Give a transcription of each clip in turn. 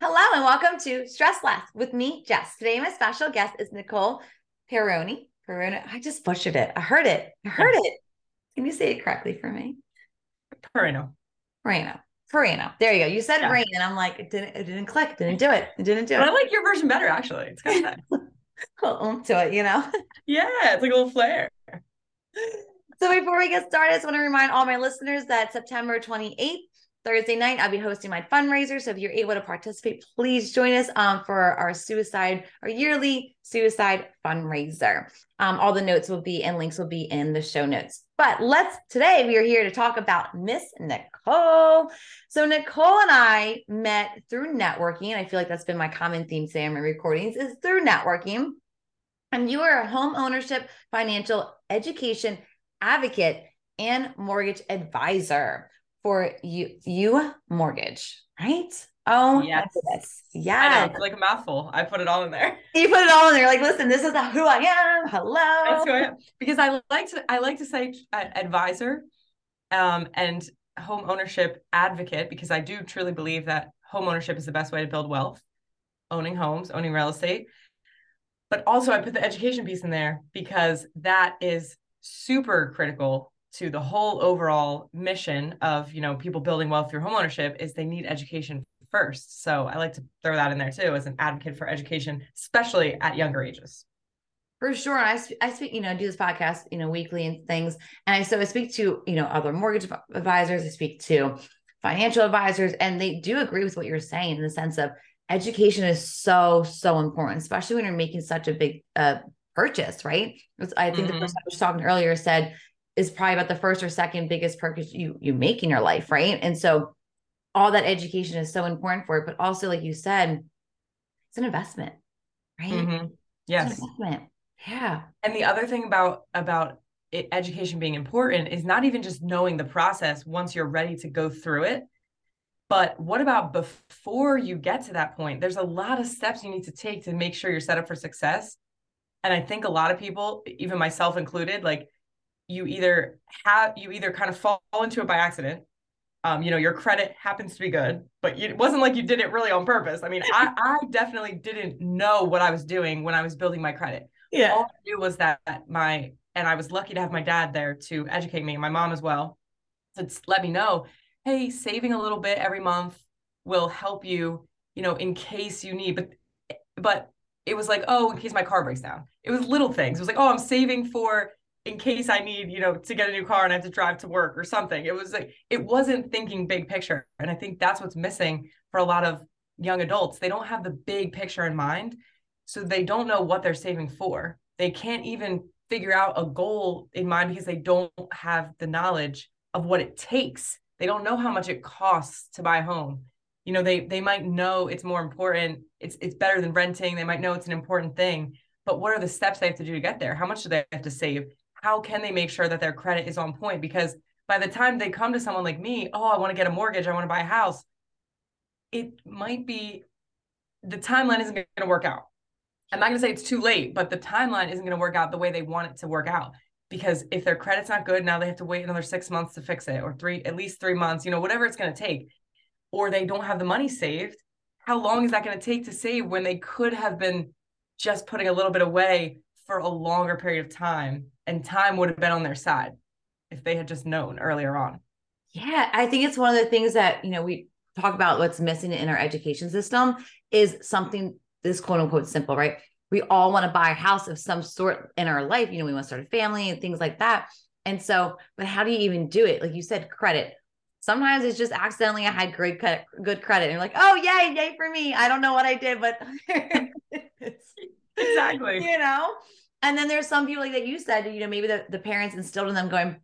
Hello and welcome to Stress Less with me, Jess. Today, my special guest is Nicole Peroni. Peroni. I just butchered it. I heard it. I heard it. Can you say it correctly for me? Perino. Perino. Perino. There you go. You said Yeah. brain, and I'm like, it didn't. It didn't click. Didn't do it. It didn't do But I like your version better, actually. It's kind of nice. Oomph to it, you know. yeah, it's like a little flair. So before we get started, I just want to remind all my listeners that September 28th, Thursday night, I'll be hosting my fundraiser. So if you're able to participate, please join us um, for our suicide, our yearly suicide fundraiser. Um, all the notes will be and links will be in the show notes. But let's today we are here to talk about Miss Nicole. So Nicole and I met through networking. and I feel like that's been my common theme today on my recordings is through networking. And you are a home ownership, financial education advocate and mortgage advisor for you you mortgage right oh Yes. goodness. I know, like a mouthful. I put it all in there. you put it all in there like listen this is who i am hello That's who I am. Because I like to I like to say uh, advisor um, and home ownership advocate because I do truly believe that home ownership is the best way to build wealth, owning homes, owning real estate. But also I put the education piece in there because that is super critical to the whole overall mission of, you know, people building wealth through homeownership is they need education first. So I like to throw that in there too as an advocate for education, especially at younger ages. for sure I, sp- I speak you know do this podcast you know weekly and things and i so i speak to you know other mortgage advisors i speak to financial advisors and they do agree with what you're saying in the sense of education is so so important especially when you're making such a big uh purchase right i think the Mhm. person i was talking earlier said is probably about the first or second biggest purchase you you make in your life right and so all that education is so important for it but also like you said it's an investment right Mm-hmm. Yes. investment yeah And the other thing about about it, education being important is not even just knowing the process once you're ready to go through it, but what about before you get to that point? There's a lot of steps you need to take to make sure you're set up for success. And I think a lot of people, even myself included, like you either have you either kind of fall into it by accident. Um, you know, your credit happens to be good, but it wasn't like you did it really on purpose. I mean, I, I definitely didn't know what I was doing when I was building my credit yeah all I knew was that my and I was lucky to have my dad there to educate me and my mom as well to let me know, hey, saving a little bit every month will help you, you know, in case you need. But but it was like, oh, in case my car breaks down. It was little things. It was like, oh, I'm saving for in case I need, you know, to get a new car and I have to drive to work or something. It was like it wasn't thinking big picture. And I think that's what's missing for a lot of young adults. They don't have the big picture in mind. So they don't know what they're saving for. They can't even figure out a goal in mind because they don't have the knowledge of what it takes. They don't know how much it costs to buy a home. You know, they they might know it's more important. It's it's better than renting. They might know it's an important thing, but what are the steps they have to do to get there? How much do they have to save? How can they make sure that their credit is on point? Because by the time they come to someone like me, oh, I want to get a mortgage, I want to buy a house, it might be the timeline isn't going to work out. I'm not going to say it's too late, but the timeline isn't going to work out the way they want it to work out. Because if their credit's not good, now they have to wait another six months to fix it, or three, at least three months, you know, whatever it's going to take. Or they don't have the money saved. How long is that going to take to save when they could have been just putting a little bit away for a longer period of time? And time would have been on their side if they had just known earlier on. Yeah, I think it's one of the things that, you know, we talk about what's missing in our education system is something this quote unquote simple, right? We all want to buy a house of some sort in our life. You know, we want to start a family and things like that. And so, but how do you even do it? Like you said, credit. Sometimes it's just accidentally I had great credit, good credit. And you're like, oh, yay, yay for me. I don't know what I did, but Exactly. you know? And then there's some people like that you said, you know, maybe the, the parents instilled in them going,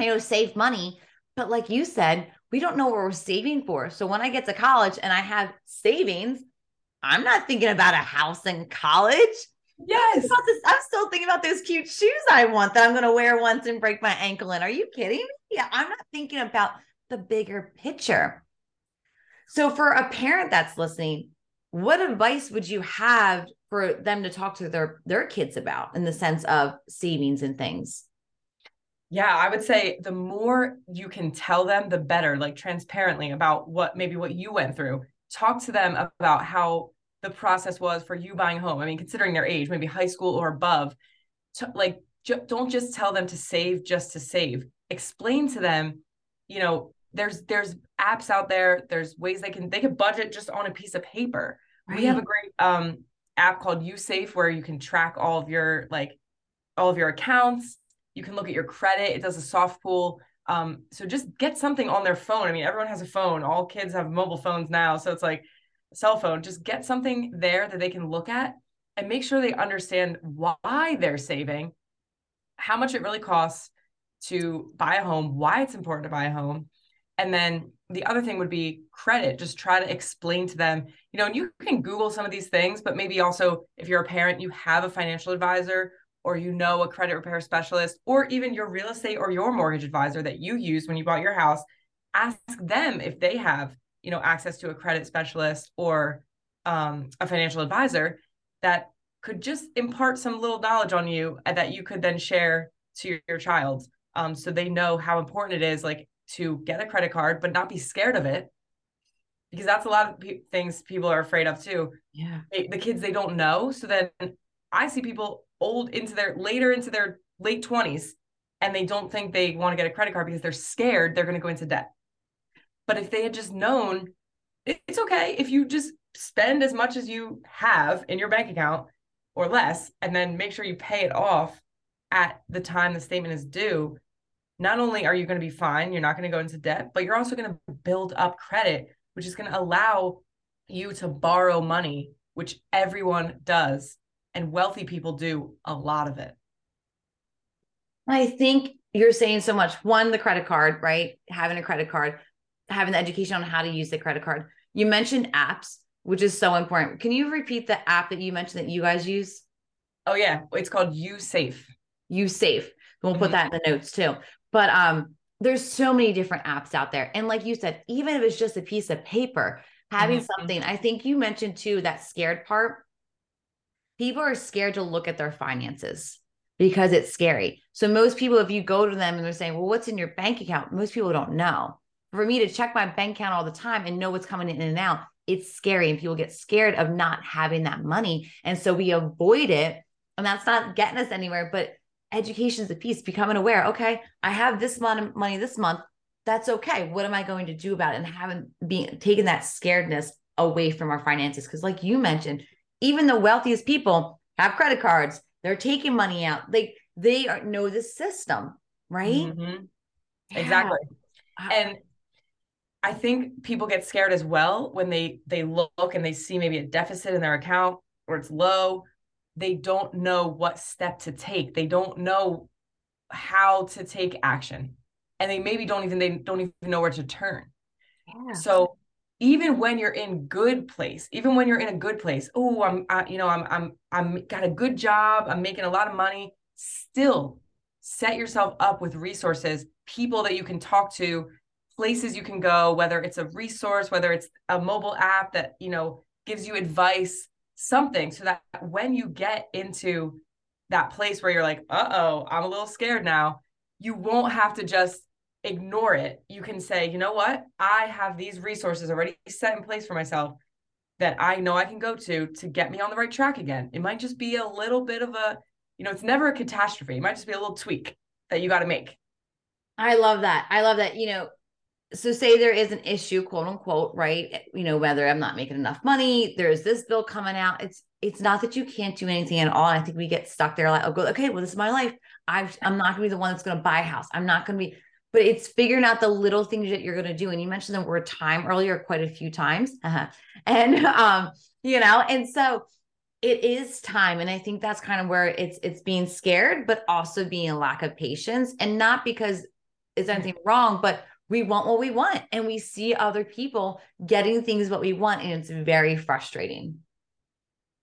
you know, save money. But like you said, we don't know what we're saving for. So when I get to college and I have savings, I'm not thinking about a house in college. Yes. I'm still thinking about those cute shoes I want that I'm going to wear once and break my ankle in. Are you kidding me? Yeah, I'm not thinking about the bigger picture. So, for a parent that's listening, what advice would you have for them to talk to their their kids about in the sense of savings and things? Yeah, I would say the more you can tell them, the better, like transparently about what maybe what you went through. talk to them about how the process was for you buying a home. I mean, considering their age, maybe high school or above, to, like ju- don't just tell them to save just to save. Explain to them, you know, there's there's apps out there. There's ways they can they can budget just on a piece of paper. Right. We have a great um app called USafe where you can track all of your like all of your accounts. You can look at your credit. It does a soft pull. Um, so just get something on their phone. I mean, everyone has a phone. All kids have mobile phones now. So it's like cell phone. Just get something there that they can look at and make sure they understand why they're saving, how much it really costs to buy a home, why it's important to buy a home. And then the other thing would be credit. Just try to explain to them, you know, and you can Google some of these things, but maybe also if you're a parent, you have a financial advisor or you know a credit repair specialist or even your real estate or your mortgage advisor that you use when you bought your house ask them if they have you know access to a credit specialist or um, a financial advisor that could just impart some little knowledge on you that you could then share to your, your child um, so they know how important it is like to get a credit card but not be scared of it because that's a lot of pe- things people are afraid of too yeah they, the kids they don't know so then i see people old into their later into their late 20s and they don't think they want to get a credit card because they're scared they're going to go into debt. But if they had just known, it's okay if you just spend as much as you have in your bank account or less, and then make sure you pay it off at the time the statement is due. Not only are you going to be fine, you're not going to go into debt, but you're also going to build up credit, which is going to allow you to borrow money, which everyone does and wealthy people do a lot of it. I think you're saying so much. One, the credit card, right? Having a credit card, having the education on how to use the credit card. You mentioned apps, which is so important. Can you repeat the app that you mentioned that you guys use? Oh yeah, it's called USafe. USafe. We'll mm-hmm. put that in the notes too. But um, there's so many different apps out there, and like you said, even if it's just a piece of paper, having mm-hmm. something. I think you mentioned too that scared part people are scared to look at their finances because it's scary. So most people, if you go to them and they're saying, well, what's in your bank account? Most people don't know. For me to check my bank account all the time and know what's coming in and out, it's scary. And people get scared of not having that money. And so we avoid it. And that's not getting us anywhere. But education is a piece, becoming aware. Okay, I have this amount of money this month. That's okay. What am I going to do about it? And having being taking that scaredness away from our finances. Because like you mentioned, even the wealthiest people have credit cards. They're taking money out. They they are, know the system, right? Mm-hmm. Yeah. Exactly. And I think people get scared as well when they they look and they see maybe a deficit in their account or it's low. They don't know what step to take. They don't know how to take action, and they maybe don't even they don't even know where to turn. Yeah. So even when you're in good place even when you're in a good place oh i'm I, you know i'm i'm i'm got a good job i'm making a lot of money still set yourself up with resources people that you can talk to places you can go whether it's a resource whether it's a mobile app that you know gives you advice something so that when you get into that place where you're like uh-oh i'm a little scared now you won't have to just ignore it, you can say, you know what? I have these resources already set in place for myself that I know I can go to to get me on the right track again. It might just be a little bit of a, you know, it's never a catastrophe. It might just be a little tweak that you got to make. I love that. I love that. You know, so say there is an issue, quote unquote, right? You know, whether I'm not making enough money, there's this bill coming out. It's it's not that you can't do anything at all. I think we get stuck there like, oh, go, okay, well, this is my life. i I'm not gonna be the one that's gonna buy a house. I'm not gonna be but it's figuring out the little things that you're going to do. And you mentioned the word time earlier quite a few times. Uh-huh. And, um, you know, and so it is time. And I think that's kind of where it's, it's being scared, but also being a lack of patience and not because it's anything wrong, but we want what we want and we see other people getting things what we want. And it's very frustrating.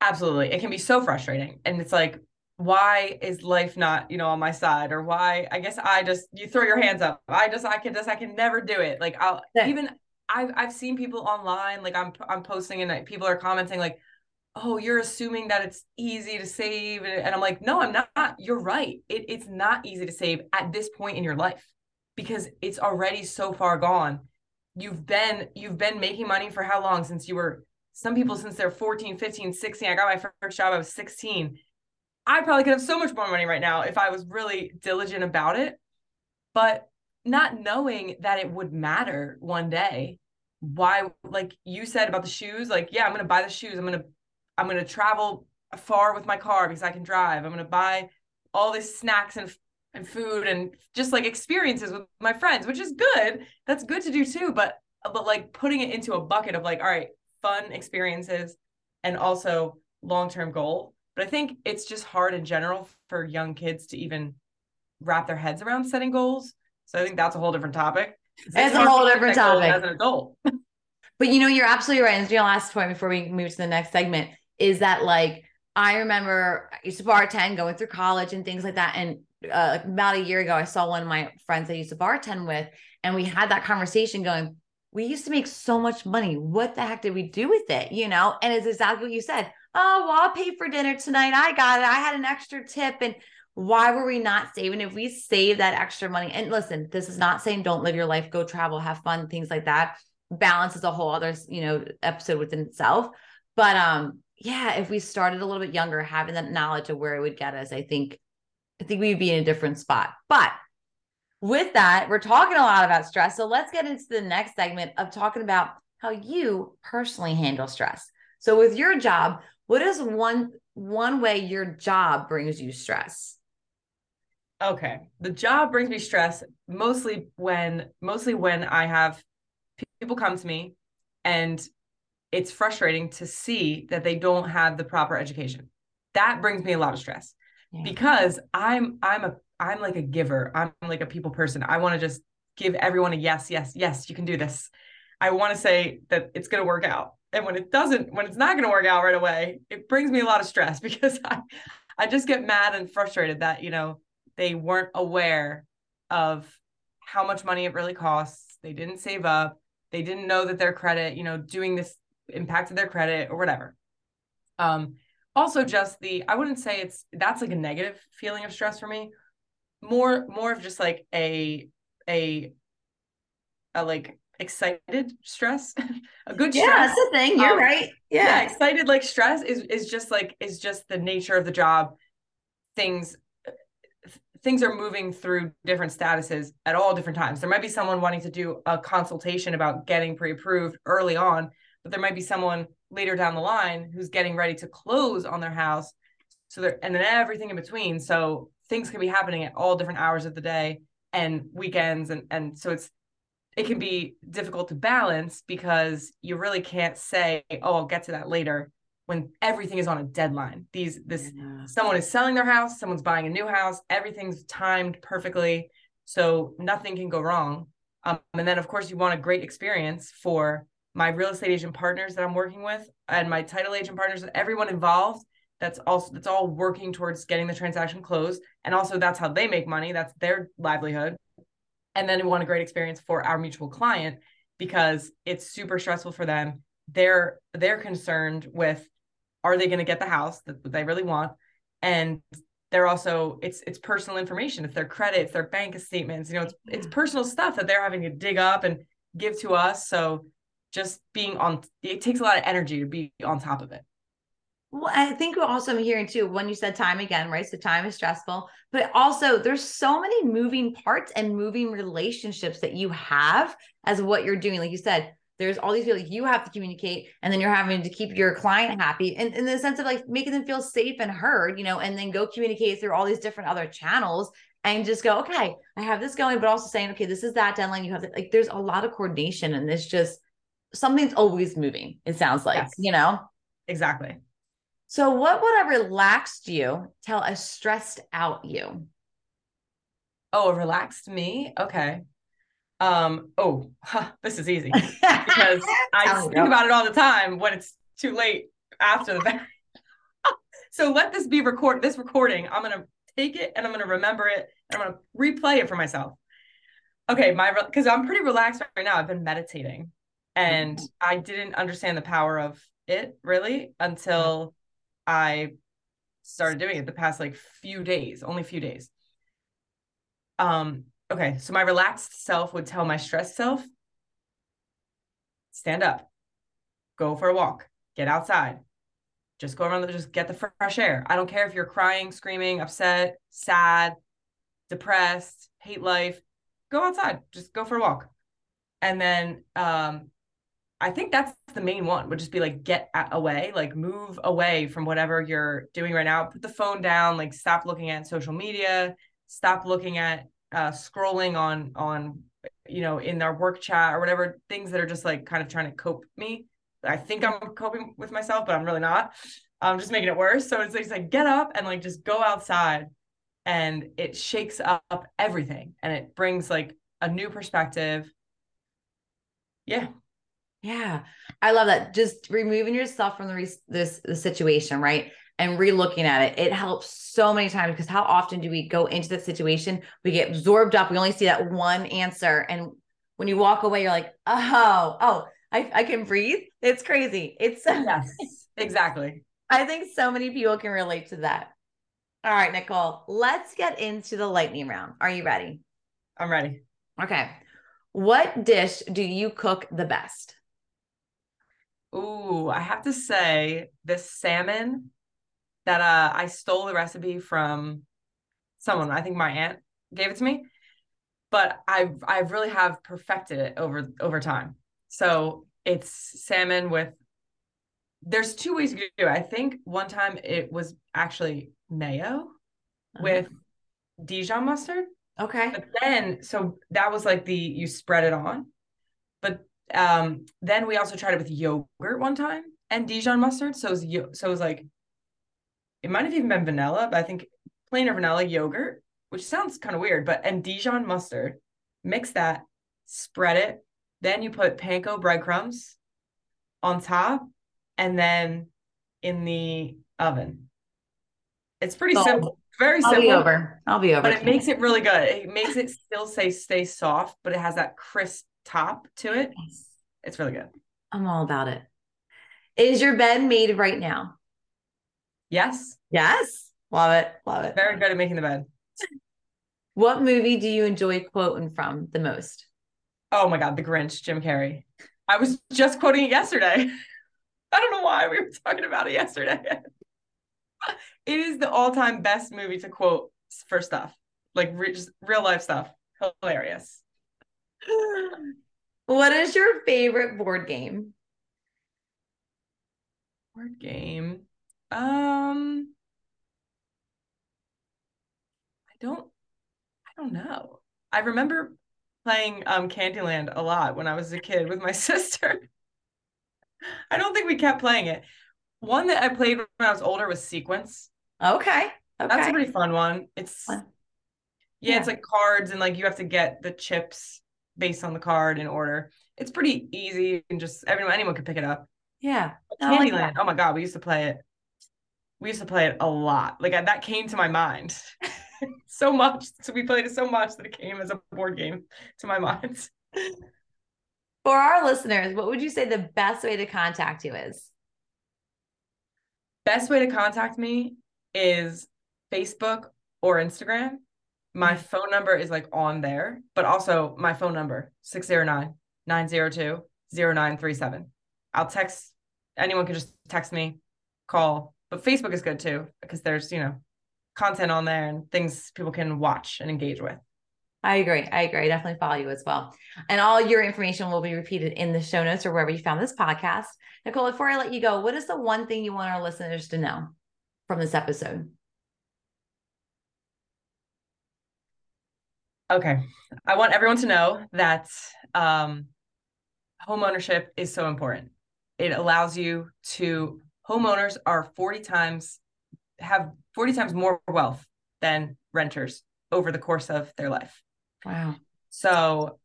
Absolutely. It can be so frustrating. And it's like, why is life not you know on my side or why i guess i just you throw your hands up i just i can just i can never do it like i'll yeah. even i've i've seen people online like i'm i'm posting and people are commenting like oh you're assuming that it's easy to save and i'm like no i'm not you're right it, it's not easy to save at this point in your life because it's already so far gone. You've been you've been making money for how long since you were some people since they're 14 15 16 i got my first job i was 16 i probably could have so much more money right now if i was really diligent about it but not knowing that it would matter one day why like you said about the shoes like yeah i'm gonna buy the shoes. I'm gonna i'm gonna travel far with my car because i can drive. I'm gonna buy all these snacks and and food and just like experiences with my friends which is good. That's good to do too but but like putting it into a bucket of like all right fun experiences and also long-term goal. But i think it's just hard in general for young kids to even wrap their heads around setting goals. So i think that's a whole different topic. It's a whole different topic. as an adult. But you know you're absolutely right. And the last point before we move to the next segment is that like i remember i used to bartend going through college and things like that and uh, about a year ago, I saw one of my friends I used to bartend with, and we had that conversation going, we used to make so much money. What the heck did we do with it? You know, and it's exactly what you said. Oh, well, I'll pay for dinner tonight. I got it. I had an extra tip. And why were we not saving? If we save that extra money, and listen, this is not saying don't live your life, go travel, have fun, things like that. Balance is a whole other, you know, episode within itself. But um, yeah, if we started a little bit younger, having that knowledge of where it would get us, I think I think we'd be in a different spot. But with that, we're talking a lot about stress. So let's get into the next segment of talking about how you personally handle stress. So with your job, what is one one way your job brings you stress? Okay. The job brings me stress mostly when mostly when I have people come to me and it's frustrating to see that they don't have the proper education. That brings me a lot of stress yeah. because I'm I'm a I'm like a giver. I'm like a people person. I want to just give everyone a yes, yes, yes, you can do this. I want to say that it's going to work out. And when it doesn't, when it's not going to work out right away, it brings me a lot of stress because I I just get mad and frustrated that, you know, they weren't aware of how much money it really costs. They didn't save up. They didn't know that their credit, you know, doing this impacted their credit or whatever. Um, also just the i wouldn't say it's that's like a negative feeling of stress for me. More more of just like a a a like excited stress a good yeah stress. that's the thing. You're um, right. yeah. yeah. excited like stress is is just like is just the nature of the job. Things things are moving through different statuses at all different times. There might be someone wanting to do a consultation about getting pre-approved early on but there might be someone later down the line who's getting ready to close on their house. So there, and then everything in between. So things can be happening at all different hours of the day and weekends. And, and so it's, it can be difficult to balance because you really can't say, oh, I'll get to that later when everything is on a deadline. These, this, yeah. someone is selling their house, someone's buying a new house, everything's timed perfectly. So nothing can go wrong. Um, and then, of course, you want a great experience for my real estate agent partners that I'm working with and my title agent partners, everyone involved that's also that's all working towards getting the transaction closed. And also that's how they make money. That's their livelihood. And then we want a great experience for our mutual client because it's super stressful for them. They're they're concerned with are they going to get the house that they really want? And they're also it's it's personal information. It's their credit, it's their bank statements, you know, it's it's mm-hmm. personal stuff that they're having to dig up and give to us. So just being on it takes a lot of energy to be on top of it well, I think also I'm hearing too when you said time again, right? So time is stressful, but also there's so many moving parts and moving relationships that you have as what you're doing. Like you said, there's all these people you have to communicate, and then you're having to keep your client happy, and in the sense of like making them feel safe and heard, you know, and then go communicate through all these different other channels and just go, okay, I have this going, but also saying, okay, this is that deadline. You have like, there's a lot of coordination, and it's just something's always moving, it sounds like, yes. you know? Exactly. So, what would a relaxed you tell a stressed out you? Oh, a relaxed me? Okay. Um, oh, huh, this is easy because I think about it all the time when it's too late after the fact. so let this be record this recording. I'm gonna take it and I'm gonna remember it and I'm gonna replay it for myself. Okay, my because I'm pretty relaxed right now. I've been meditating and mm-hmm. I didn't understand the power of it really until I started doing it the past like few days, only few days. Um, okay, so my relaxed self would tell my stressed self, stand up, go for a walk, get outside, just go around, the, just get the fresh air. I don't care if you're crying, screaming, upset, sad, depressed, hate life, go outside, just go for a walk. And then um, I think that's the main one would just be like get away, like move away from whatever you're doing right now. Put the phone down, like stop looking at social media, stop looking at uh, scrolling on on you know in our work chat or whatever things that are just like kind of trying to cope me. I think I'm coping with myself, but I'm really not. I'm just making it worse. So it's, it's like get up and like just go outside, and it shakes up everything, and it brings like a new perspective. Yeah, yeah, I love that. Just removing yourself from the re- this the situation, right? And re-looking at it, it helps so many times because how often do we go into the situation, we get absorbed up, we only see that one answer, and when you walk away, you're like, oh, oh, I, I can breathe. It's crazy. It's yes, exactly. I think so many people can relate to that. All right, Nicole, let's get into the lightning round. Are you ready? I'm ready. Okay. What dish do you cook the best? Ooh, I have to say this salmon that uh I stole the recipe from someone. I think my aunt gave it to me, but I've I've really have perfected it over over time. So it's salmon with. There's two ways you do it. I think one time it was actually mayo uh-huh. with Dijon mustard. Okay. But then, so that was like the you spread it on, but um, then we also tried it with yogurt one time and Dijon mustard. So it was, so it was like, it might have even been vanilla, but I think plain or vanilla yogurt, which sounds kind of weird, but and Dijon mustard, mix that, spread it. Then you put panko breadcrumbs on top and then in the oven. It's pretty simple. Very I'll simple. I'll be over. I'll be over. But it makes it really good. It makes it still say stay soft, but it has that crisp top to it. Yes. It's really good. I'm all about it. Is your bed made right now? Yes. Yes. Love it. Love it. Very good at making the bed. What movie do you enjoy quoting from the most? Oh my God, The Grinch, Jim Carrey. I was just quoting it yesterday. I don't know why we were talking about it yesterday. it is the all time best movie to quote for stuff, like re- real life stuff. Hilarious. What is your favorite board game? Board game. Um I don't I don't know. I remember playing um Candyland a lot when I was a kid with my sister. I don't think we kept playing it. One that I played when I was older was Sequence. Okay. Okay. That's a pretty fun one. It's fun. Yeah, yeah, it's like cards and like you have to get the chips based on the card in order. It's pretty easy and just everyone anyone can pick it up. Yeah. Candyland. Like oh my god, we used to play it. We used to play it a lot. Like that came to my mind so much. So we played it so much that it came as a board game to my mind. For our listeners, what would you say the best way to contact you is? Best way to contact me is Facebook or Instagram my mm-hmm. phone number is like on there, but also my phone number 609 902 0937. I'll text anyone can just text me, call, but Facebook is good too because there's, you know, content on there and things people can watch and engage with. I agree. I agree. I definitely follow you as well. And all your information will be repeated in the show notes or wherever you found this podcast. Nicole, before I let you go, what is the one thing you want our listeners to know from this episode? Okay. I want everyone to know that um, home ownership is so important. It allows you to, homeowners are 40 times, have 40 times more wealth than renters over the course of their life. Wow. So,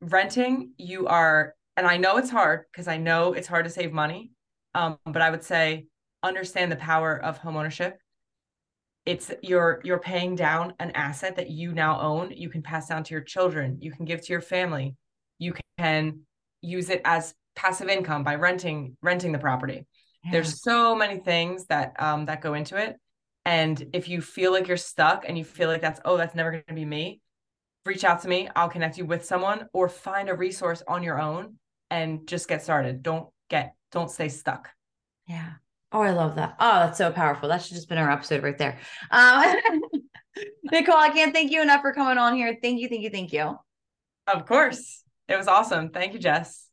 renting, you are, and I know it's hard because I know it's hard to save money. Um, but I would say understand the power of homeownership it's you're you're paying down an asset that you now own you can pass down to your children you can give to your family you can use it as passive income by renting renting the property yeah. there's so many things that um that go into it and if you feel like you're stuck and you feel like that's oh that's never going to be me reach out to me i'll connect you with someone or find a resource on your own and just get started. Don't get, don't stay stuck. Yeah. Oh, I love that. Oh, that's so powerful. That should just been our episode right there. Um, Nicole, I can't thank you enough for coming on here. Thank you, thank you, thank you. Of course. It was awesome. Thank you, Jess.